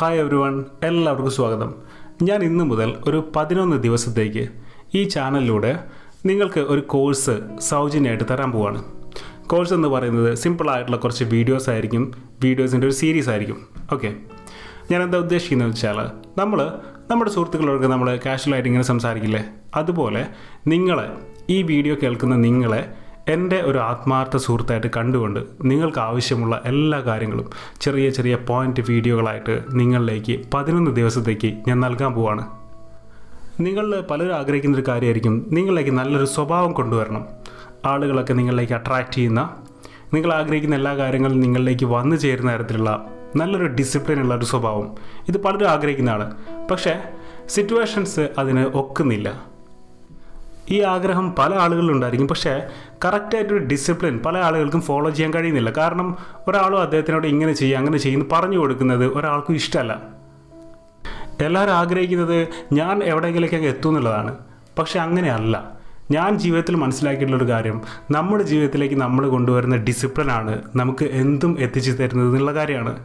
Hi every one എല്ലാവർക്കും സ്വാഗതം. ഞാൻ ഇന്ന് മുതൽ ഒരു പതിനൊന്ന് ദിവസത്തേക്ക് ഈ ചാനലിലൂടെ നിങ്ങൾക്ക് ഒരു കോഴ്സ് സൗജന്യമായിട്ട് തരാൻ പോവാണ്. കോഴ്സ് എന്ന് പറയുന്നത് സിമ്പിളായിട്ടുള്ള കുറച്ച് വീഡിയോസ് ആയിരിക്കും വീഡിയോസിന്റെ ഒരു സീരീസ് ആയിരിക്കും. ഓക്കെ ഞാൻ എന്താ ഉദ്ദേശിക്കുന്നത് വെച്ചാൽ നമ്മൾ നമ്മുടെ സുഹൃത്തുക്കളോടൊക്കെ നമ്മൾ കാഷ്വലായിട്ട് ഇങ്ങനെ സംസാരിക്കില്ലേ? അതുപോലെ നിങ്ങളെ ഈ വീഡിയോ കേൾക്കുന്ന നിങ്ങളെ എന്റെ ഒരു ആത്മാർത്ഥ സുഹൃത്തായിട്ട് കണ്ടുകൊണ്ട് നിങ്ങൾക്ക് ആവശ്യമുള്ള എല്ലാ കാര്യങ്ങളും ചെറിയ ചെറിയ പോയിന്റ് വീഡിയോകളായിട്ട് നിങ്ങളിലേക്ക് പതിനൊന്ന് ദിവസത്തേക്ക് ഞാൻ നൽകാൻ പോവാണ്. നിങ്ങൾ പലരും ആഗ്രഹിക്കുന്ന ഒരു കാര്യമായിരിക്കും നിങ്ങളിലേക്ക് നല്ലൊരു സ്വഭാവം കൊണ്ടുവരണം. ആളുകളൊക്കെ നിങ്ങളിലേക്ക് അട്രാക്റ്റ് ചെയ്യുന്ന നിങ്ങൾ ആഗ്രഹിക്കുന്ന എല്ലാ കാര്യങ്ങളും നിങ്ങളിലേക്ക് വന്നു ചേരുന്ന തരത്തിലുള്ള നല്ലൊരു ഡിസിപ്ലിൻ ഉള്ള ഒരു സ്വഭാവം. ഇത് പലരും ആഗ്രഹിക്കുന്നതാണ് പക്ഷേ സിറ്റുവേഷൻസ് അതിന് ഒക്കുന്നില്ല. ഈ ആഗ്രഹം പല ആളുകളിലുണ്ടായിരിക്കും പക്ഷേ കറക്റ്റായിട്ടൊരു ഡിസിപ്ലിൻ പല ആളുകൾക്കും ഫോളോ ചെയ്യാൻ കഴിയുന്നില്ല. കാരണം ഒരാളും അദ്ദേഹത്തിനോട് ഇങ്ങനെ ചെയ്യുക അങ്ങനെ ചെയ്യുന്നു പറഞ്ഞു കൊടുക്കുന്നത് ഒരാൾക്കും ഇഷ്ടമല്ല. എല്ലാവരും ആഗ്രഹിക്കുന്നത് ഞാൻ എവിടെയെങ്കിലേക്ക് അങ്ങ് എത്തും എന്നുള്ളതാണ്. പക്ഷെ അങ്ങനെയല്ല. ഞാൻ ജീവിതത്തിൽ മനസ്സിലാക്കിയിട്ടുള്ളൊരു കാര്യം നമ്മുടെ ജീവിതത്തിലേക്ക് നമ്മൾ കൊണ്ടുവരുന്ന ഡിസിപ്ലിനാണ് നമുക്ക് എന്തും എത്തിച്ചു തരുന്നത് എന്നുള്ള കാര്യമാണ്.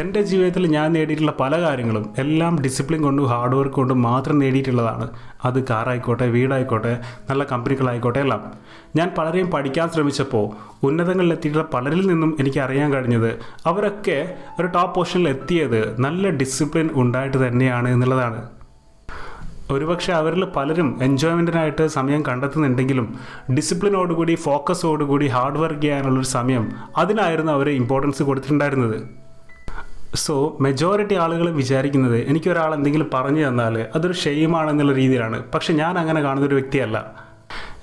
എന്റെ ജീവിതത്തിൽ ഞാൻ നേടിയിട്ടുള്ള പല കാര്യങ്ങളും എല്ലാം ഡിസിപ്ലിൻ കൊണ്ടും ഹാർഡ് വർക്ക് കൊണ്ടും മാത്രം നേടിയിട്ടുള്ളതാണ്. അത് കാറായിക്കോട്ടെ വീടായിക്കോട്ടെ നല്ല കമ്പനികളായിക്കോട്ടെ എല്ലാം. ഞാൻ പലരെയും പഠിക്കാൻ ശ്രമിച്ചപ്പോൾ ഉന്നതങ്ങളിലെത്തിയിട്ടുള്ള പലരിൽ നിന്നും എനിക്ക് അറിയാൻ കഴിഞ്ഞത് അവരൊക്കെ ഒരു ടോപ്പ് പൊസിഷനിൽ എത്തിയത് നല്ല ഡിസിപ്ലിൻ ഉണ്ടായിട്ട് തന്നെയാണ് എന്നുള്ളതാണ്. ഒരുപക്ഷെ അവരിൽ പലരും എൻജോയ്മെന്റിനായിട്ട് സമയം കണ്ടെത്തുന്നുണ്ടെങ്കിലും ഡിസിപ്ലിനോടുകൂടി ഫോക്കസോടുകൂടി ഹാർഡ് വർക്ക് ചെയ്യാനുള്ളൊരു സമയം അതിനായിരുന്നു അവർ ഇമ്പോർട്ടൻസ് കൊടുത്തിട്ടുണ്ടായിരുന്നത്. സോ മെജോറിറ്റി ആളുകൾ വിചാരിക്കുന്നത് എനിക്കൊരാൾ എന്തെങ്കിലും പറഞ്ഞു തന്നാൽ അതൊരു ഷെയിമാണെന്നുള്ള രീതിയിലാണ്. പക്ഷെ ഞാൻ അങ്ങനെ കാണുന്നൊരു വ്യക്തിയല്ല.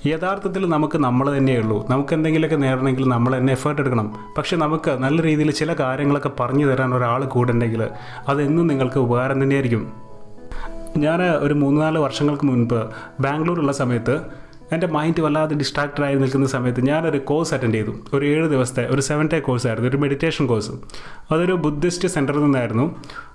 യഥാർത്ഥത്തിൽ നമുക്ക് നമ്മൾ തന്നെയേ ഉള്ളൂ. നമുക്ക് എന്തെങ്കിലുമൊക്കെ നേടണമെങ്കിൽ നമ്മൾ തന്നെ എഫേർട്ട് എടുക്കണം. പക്ഷെ നമുക്ക് നല്ല രീതിയിൽ ചില കാര്യങ്ങളൊക്കെ പറഞ്ഞു തരാൻ ഒരാൾ കൂടെ ഉണ്ടെങ്കിൽ അതെന്നും നിങ്ങൾക്ക് ഉപകാരം തന്നെയായിരിക്കും. ഞാൻ ഒരു മൂന്ന് നാല് വർഷങ്ങൾക്ക് മുൻപ് ബാംഗ്ലൂരുള്ള സമയത്ത് എന്റെ മൈൻഡ് വല്ലാതെ ഡിസ്ട്രാക്റ്റഡായി നിൽക്കുന്ന സമയത്ത് ഞാനൊരു കോഴ്സ് അറ്റൻഡ് ചെയ്തു. ഒരു ഏഴ് ദിവസത്തെ ഒരു സെവൻ ഡേ കോഴ്സ് ആയിരുന്നു. ഒരു മെഡിറ്റേഷൻ കോഴ്സ് അതൊരു ബുദ്ധിസ്റ്റ് സെന്ററിൽ നിന്നായിരുന്നു.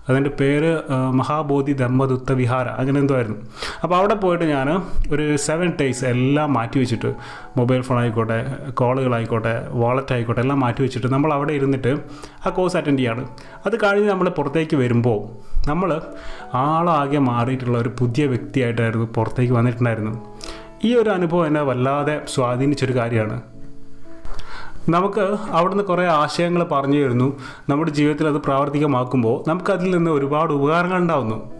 അതിന്റെ പേര് മഹാബോധി ധമ്മദുത്ത വിഹാര. അങ്ങനെ എന്തോ ആയിരുന്നു. അപ്പോൾ അവിടെ പോയിട്ട് ഞാൻ ഒരു സെവൻ ഡേയ്സ് എല്ലാം മാറ്റി വെച്ചിട്ട് മൊബൈൽ ഫോൺ ആയിക്കോട്ടെ കോളുകളായിക്കോട്ടെ വാളറ്റ് ആയിക്കോട്ടെ എല്ലാം മാറ്റി വെച്ചിട്ട് നമ്മൾ അവിടെ ഇരുന്നിട്ട് ആ കോഴ്സ് അറ്റൻഡ് ചെയ്യാണ്. അത് കഴിഞ്ഞ് നമ്മൾ പുറത്തേക്ക് വരുമ്പോൾ നമ്മൾ ആളാകെ മാറിയിട്ടുള്ള ഒരു പുതിയ വ്യക്തിയായിട്ടായിരുന്നു പുറത്തേക്ക് വന്നിട്ടുണ്ടായിരുന്നത്. ഈ ഒരു അനുഭവം എന്നെ വല്ലാതെ സ്വാധീനിച്ചൊരു കാര്യമാണ്. നമുക്ക് അവിടുന്ന് കുറേ ആശയങ്ങൾ പറഞ്ഞു തരുന്നു. നമ്മുടെ ജീവിതത്തിൽ അത് പ്രാവർത്തികമാക്കുമ്പോൾ നമുക്കതിൽ നിന്ന് ഒരുപാട് ഉപകാരങ്ങൾ ഉണ്ടാവുന്നു.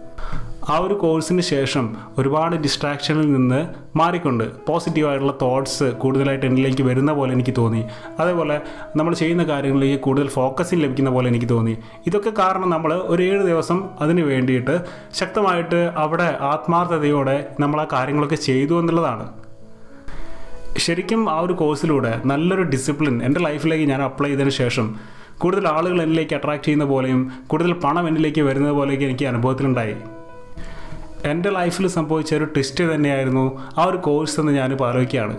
ആ ഒരു കോഴ്സിന് ശേഷം ഒരുപാട് ഡിസ്ട്രാക്ഷനിൽ നിന്ന് മാറിക്കൊണ്ട് പോസിറ്റീവായിട്ടുള്ള തോട്ട്സ് കൂടുതലായിട്ട് എന്നിലേക്ക് വരുന്ന പോലെ എനിക്ക് തോന്നി. അതേപോലെ നമ്മൾ ചെയ്യുന്ന കാര്യങ്ങളിലേക്ക് കൂടുതൽ ഫോക്കസിങ് ലഭിക്കുന്ന പോലെ എനിക്ക് തോന്നി. ഇതൊക്കെ കാരണം നമ്മൾ ഒരു ഏഴ് ദിവസം അതിന് വേണ്ടിയിട്ട് ശക്തമായിട്ട് അവിടെ ആത്മാർത്ഥതയോടെ നമ്മൾ ആ കാര്യങ്ങളൊക്കെ ചെയ്തു എന്നുള്ളതാണ്. ശരിക്കും ആ ഒരു കോഴ്സിലൂടെ നല്ലൊരു ഡിസിപ്ലിൻ എന്റെ ലൈഫിലേക്ക് ഞാൻ അപ്ലൈ ചെയ്തതിന് ശേഷം കൂടുതൽ ആളുകൾ എന്നിലേക്ക് അട്രാക്ട് ചെയ്യുന്ന പോലെയും കൂടുതൽ പണം എന്നിലേക്ക് വരുന്നത് പോലെയൊക്കെ എനിക്ക് അനുഭവത്തിലുണ്ടായി. എന്റെ ലൈഫിൽ സംഭവിച്ച ഒരു ട്വിസ്റ്റ് തന്നെയായിരുന്നു ആ ഒരു കോഴ്സ് എന്ന് ഞാനിപ്പോൾ ആലോചിക്കുകയാണ്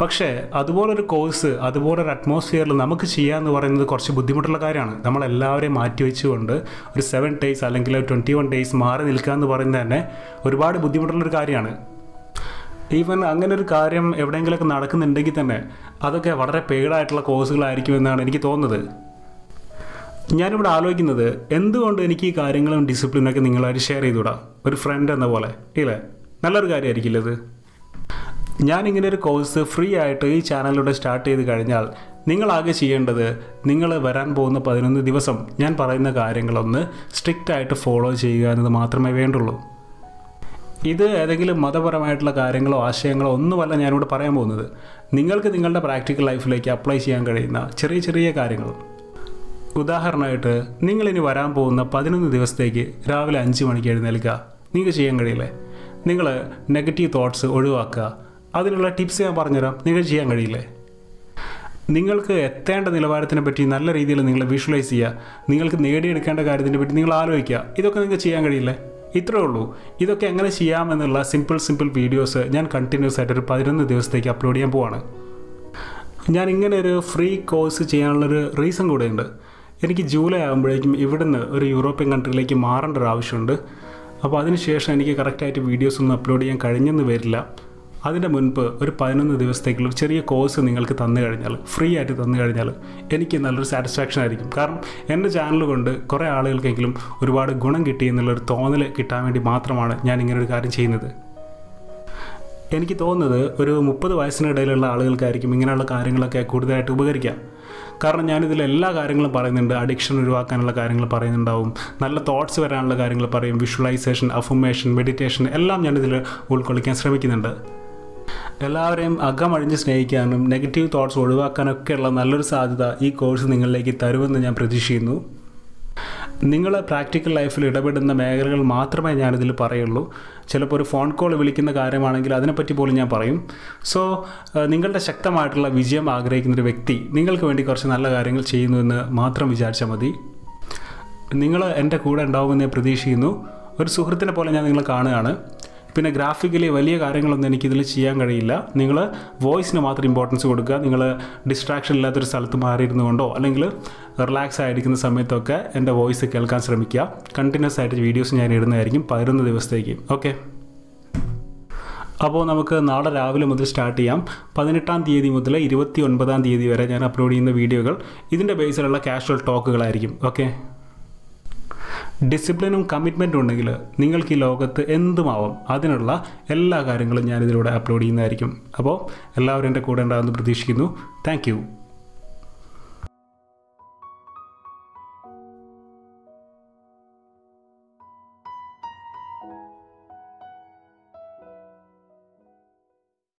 പക്ഷേ അതുപോലൊരു കോഴ്സ് അതുപോലൊരു അറ്റ്മോസ്ഫിയറിൽ നമുക്ക് ചെയ്യാമെന്ന് പറയുന്നത് കുറച്ച് ബുദ്ധിമുട്ടുള്ള കാര്യമാണ്. നമ്മളെല്ലാവരെയും മാറ്റി വെച്ചുകൊണ്ട് ഒരു സെവൻ ഡേയ്സ് അല്ലെങ്കിൽ ട്വന്റി വൺ ഡേയ്സ് മാറി നിൽക്കുക എന്ന് പറയുന്നത് തന്നെ ഒരുപാട് ബുദ്ധിമുട്ടുള്ളൊരു കാര്യമാണ്. ഈവൻ അങ്ങനെ ഒരു കാര്യം എവിടെയെങ്കിലുമൊക്കെ നടക്കുന്നുണ്ടെങ്കിൽ തന്നെ അതൊക്കെ വളരെ പെയ്ഡായിട്ടുള്ള കോഴ്സുകളായിരിക്കുമെന്നാണ് എനിക്ക് തോന്നുന്നത്. ഞാനിവിടെ ആലോചിക്കുന്നത് എന്തുകൊണ്ട് എനിക്ക് ഈ കാര്യങ്ങളും ഡിസിപ്ലിനൊക്കെ നിങ്ങളായിട്ട് ഷെയർ ചെയ്തുകൂടാ? ഒരു ഫ്രണ്ട് എന്ന പോലെ ഇല്ലേ? നല്ലൊരു കാര്യമായിരിക്കില്ല ഇത്? ഞാനിങ്ങനെ ഒരു കോഴ്സ് ഫ്രീ ആയിട്ട് ഈ ചാനലിലൂടെ സ്റ്റാർട്ട് ചെയ്ത് കഴിഞ്ഞാൽ നിങ്ങളാകെ ചെയ്യേണ്ടത് നിങ്ങൾ വരാൻ പോകുന്ന പതിനൊന്ന് ദിവസം ഞാൻ പറയുന്ന കാര്യങ്ങളൊന്ന് സ്ട്രിക്റ്റ് ആയിട്ട് ഫോളോ ചെയ്യുക എന്നത് മാത്രമേ വേണ്ടുള്ളൂ. ഇത് ഏതെങ്കിലും മതപരമായിട്ടുള്ള കാര്യങ്ങളോ ആശയങ്ങളോ ഒന്നുമല്ല ഞാനിവിടെ പറയാൻ പോകുന്നത്. നിങ്ങൾക്ക് നിങ്ങളുടെ പ്രാക്ടിക്കൽ ലൈഫിലേക്ക് അപ്ലൈ ചെയ്യാൻ കഴിയുന്ന ചെറിയ ചെറിയ കാര്യങ്ങൾ. ഉദാഹരണമായിട്ട് നിങ്ങൾ ഇനി വരാൻ പോകുന്ന പതിനൊന്ന് ദിവസത്തേക്ക് രാവിലെ അഞ്ച് മണിക്ക് എഴുന്നേൽക്കുക. നിങ്ങൾക്ക് ചെയ്യാൻ കഴിയില്ലേ? നിങ്ങൾ നെഗറ്റീവ് തോട്ട്സ് ഒഴിവാക്കുക. അതിനുള്ള ടിപ്സ് ഞാൻ പറഞ്ഞുതരാം. നിങ്ങൾക്ക് ചെയ്യാൻ കഴിയില്ലേ? നിങ്ങൾക്ക് എത്തേണ്ട നിലവാരത്തിനെ പറ്റി നല്ല രീതിയിൽ നിങ്ങൾ വിഷ്വലൈസ് ചെയ്യുക. നിങ്ങൾക്ക് നേടിയെടുക്കേണ്ട കാര്യത്തിനെ പറ്റി നിങ്ങൾ ആലോചിക്കുക. ഇതൊക്കെ നിങ്ങൾക്ക് ചെയ്യാൻ കഴിയില്ലേ? ഇത്രേ ഉള്ളൂ. ഇതൊക്കെ എങ്ങനെ ചെയ്യാമെന്നുള്ള സിമ്പിൾ സിമ്പിൾ വീഡിയോസ് ഞാൻ കണ്ടിന്യൂസ് ആയിട്ട് ഒരു പതിനൊന്ന് ദിവസത്തേക്ക് അപ്ലോഡ് ചെയ്യാൻ പോവാണ്. ഞാൻ ഇങ്ങനെ ഒരു ഫ്രീ കോഴ്സ് ചെയ്യാനുള്ളൊരു റീസൺ കൂടെയുണ്ട് എനിക്ക് ജൂലൈ ആകുമ്പോഴേക്കും ഇവിടുന്ന് ഒരു യൂറോപ്യൻ കൺട്രിയിലേക്ക് മാറേണ്ട ഒരു ആവശ്യമുണ്ട്. അപ്പോൾ അതിനുശേഷം എനിക്ക് കറക്റ്റായിട്ട് വീഡിയോസ് ഒന്നും അപ്ലോഡ് ചെയ്യാൻ കഴിഞ്ഞെന്ന് വരില്ല. അതിന്റെ മുൻപ് ഒരു പതിനൊന്ന് ദിവസത്തേക്കുള്ള ഒരു ചെറിയ കോഴ്സ് നിങ്ങൾക്ക് തന്നു കഴിഞ്ഞാൽ ഫ്രീ ആയിട്ട് തന്നു കഴിഞ്ഞാൽ എനിക്ക് നല്ലൊരു സാറ്റിസ്ഫാക്ഷൻ ആയിരിക്കും. കാരണം എന്റെ ചാനൽ കൊണ്ട് കുറേ ആളുകൾക്കെങ്കിലും ഒരുപാട് ഗുണം കിട്ടി എന്നുള്ളൊരു തോന്നൽ കിട്ടാൻ വേണ്ടി മാത്രമാണ് ഞാൻ ഇങ്ങനെ ഒരു കാര്യം ചെയ്യുന്നത്. എനിക്ക് തോന്നുന്നത് ഒരു മുപ്പത് വയസ്സിനിടയിലുള്ള ആളുകൾക്കായിരിക്കും ഇങ്ങനെയുള്ള കാര്യങ്ങളൊക്കെ കൂടുതലായിട്ട് ഉപകരിക്കാം കാരണം ഞാനിതിൽ എല്ലാ കാര്യങ്ങളും പറയുന്നുണ്ട്. അഡിക്ഷൻ ഒഴിവാക്കാനുള്ള കാര്യങ്ങൾ പറയുന്നുണ്ടാവും. നല്ല തോട്ട്സ് വരാനുള്ള കാര്യങ്ങൾ പറയും. വിഷ്വലൈസേഷൻ അഫർമേഷൻ മെഡിറ്റേഷൻ എല്ലാം ഞാനിതിൽ ഉൾക്കൊള്ളിക്കാൻ ശ്രമിക്കുന്നുണ്ട്. എല്ലാവരെയും അകമഴിഞ്ഞ് സ്നേഹിക്കാനും നെഗറ്റീവ് തോട്ട്സ് ഒഴിവാക്കാനൊക്കെയുള്ള നല്ലൊരു സാധ്യത ഈ കോഴ്സ് നിങ്ങളിലേക്ക് തരുമെന്ന് ഞാൻ പ്രതീക്ഷിക്കുന്നു. നിങ്ങളെ പ്രാക്ടിക്കൽ ലൈഫിൽ ഇടപെടുന്ന മേഖലകൾ മാത്രമേ ഞാനിതിൽ പറയുള്ളൂ. ചിലപ്പോൾ ഒരു ഫോൺ കോൾ വിളിക്കുന്ന കാര്യമാണെങ്കിൽ അതിനെപ്പറ്റി പോലും ഞാൻ പറയും. സോ നിങ്ങളുടെ ശക്തമായിട്ടുള്ള വിജയം ആഗ്രഹിക്കുന്ന ഒരു വ്യക്തി നിങ്ങൾക്ക് വേണ്ടി കുറച്ച് നല്ല കാര്യങ്ങൾ ചെയ്യുന്നു എന്ന് മാത്രം വിചാരിച്ചാൽ മതി. നിങ്ങൾ എന്റെ കൂടെ ഉണ്ടാവുമെന്ന് ഞാൻ പ്രതീക്ഷിക്കുന്നു. ഒരു സുഹൃത്തിനെ പോലെ ഞാൻ നിങ്ങളെ കാണുകയാണ്. പിന്നെ ഗ്രാഫിക്കലി വലിയ കാര്യങ്ങളൊന്നും എനിക്കിതിൽ ചെയ്യാൻ കഴിയില്ല. നിങ്ങൾ വോയിസിന് മാത്രം ഇമ്പോർട്ടൻസ് കൊടുക്കുക. നിങ്ങൾ ഡിസ്ട്രാക്ഷൻ ഇല്ലാത്തൊരു സ്ഥലത്ത് മാറിയിരുന്നു കൊണ്ടോ അല്ലെങ്കിൽ റിലാക്സ് ആയിരിക്കുന്ന സമയത്തൊക്കെ എന്റെ വോയിസ് കേൾക്കാൻ ശ്രമിക്കുക. കണ്ടിന്യൂസ് ആയിട്ട് വീഡിയോസ് ഞാൻ ഇടുന്നതായിരിക്കും പതിനൊന്ന് ദിവസത്തേക്ക്. ഓക്കെ അപ്പോൾ നമുക്ക് നാളെ രാവിലെ മുതൽ സ്റ്റാർട്ട് ചെയ്യാം. പതിനെട്ടാം തീയതി മുതൽ ഇരുപത്തി ഒൻപതാം തീയതി വരെ ഞാൻ അപ്ലോഡ് ചെയ്യുന്ന വീഡിയോകൾ ഇതിന്റെ ബേസിലുള്ള കാഷ്വൽ ടോക്കുകളായിരിക്കും ഓക്കെ ഡിസിപ്ലിനും കമ്മിറ്റ്മെന്റും ഉണ്ടെങ്കിൽ നിങ്ങൾക്ക് ഈ ലോകത്ത് എന്തുമാവും? അതിനുള്ള എല്ലാ കാര്യങ്ങളും ഞാൻ ഇതിലൂടെ അപ്ലോഡ് ചെയ്യുന്നതായിരിക്കും. അപ്പോൾ എല്ലാവരും എന്റെ കൂടെ ഉണ്ടാകുമെന്ന് പ്രതീക്ഷിക്കുന്നു. താങ്ക്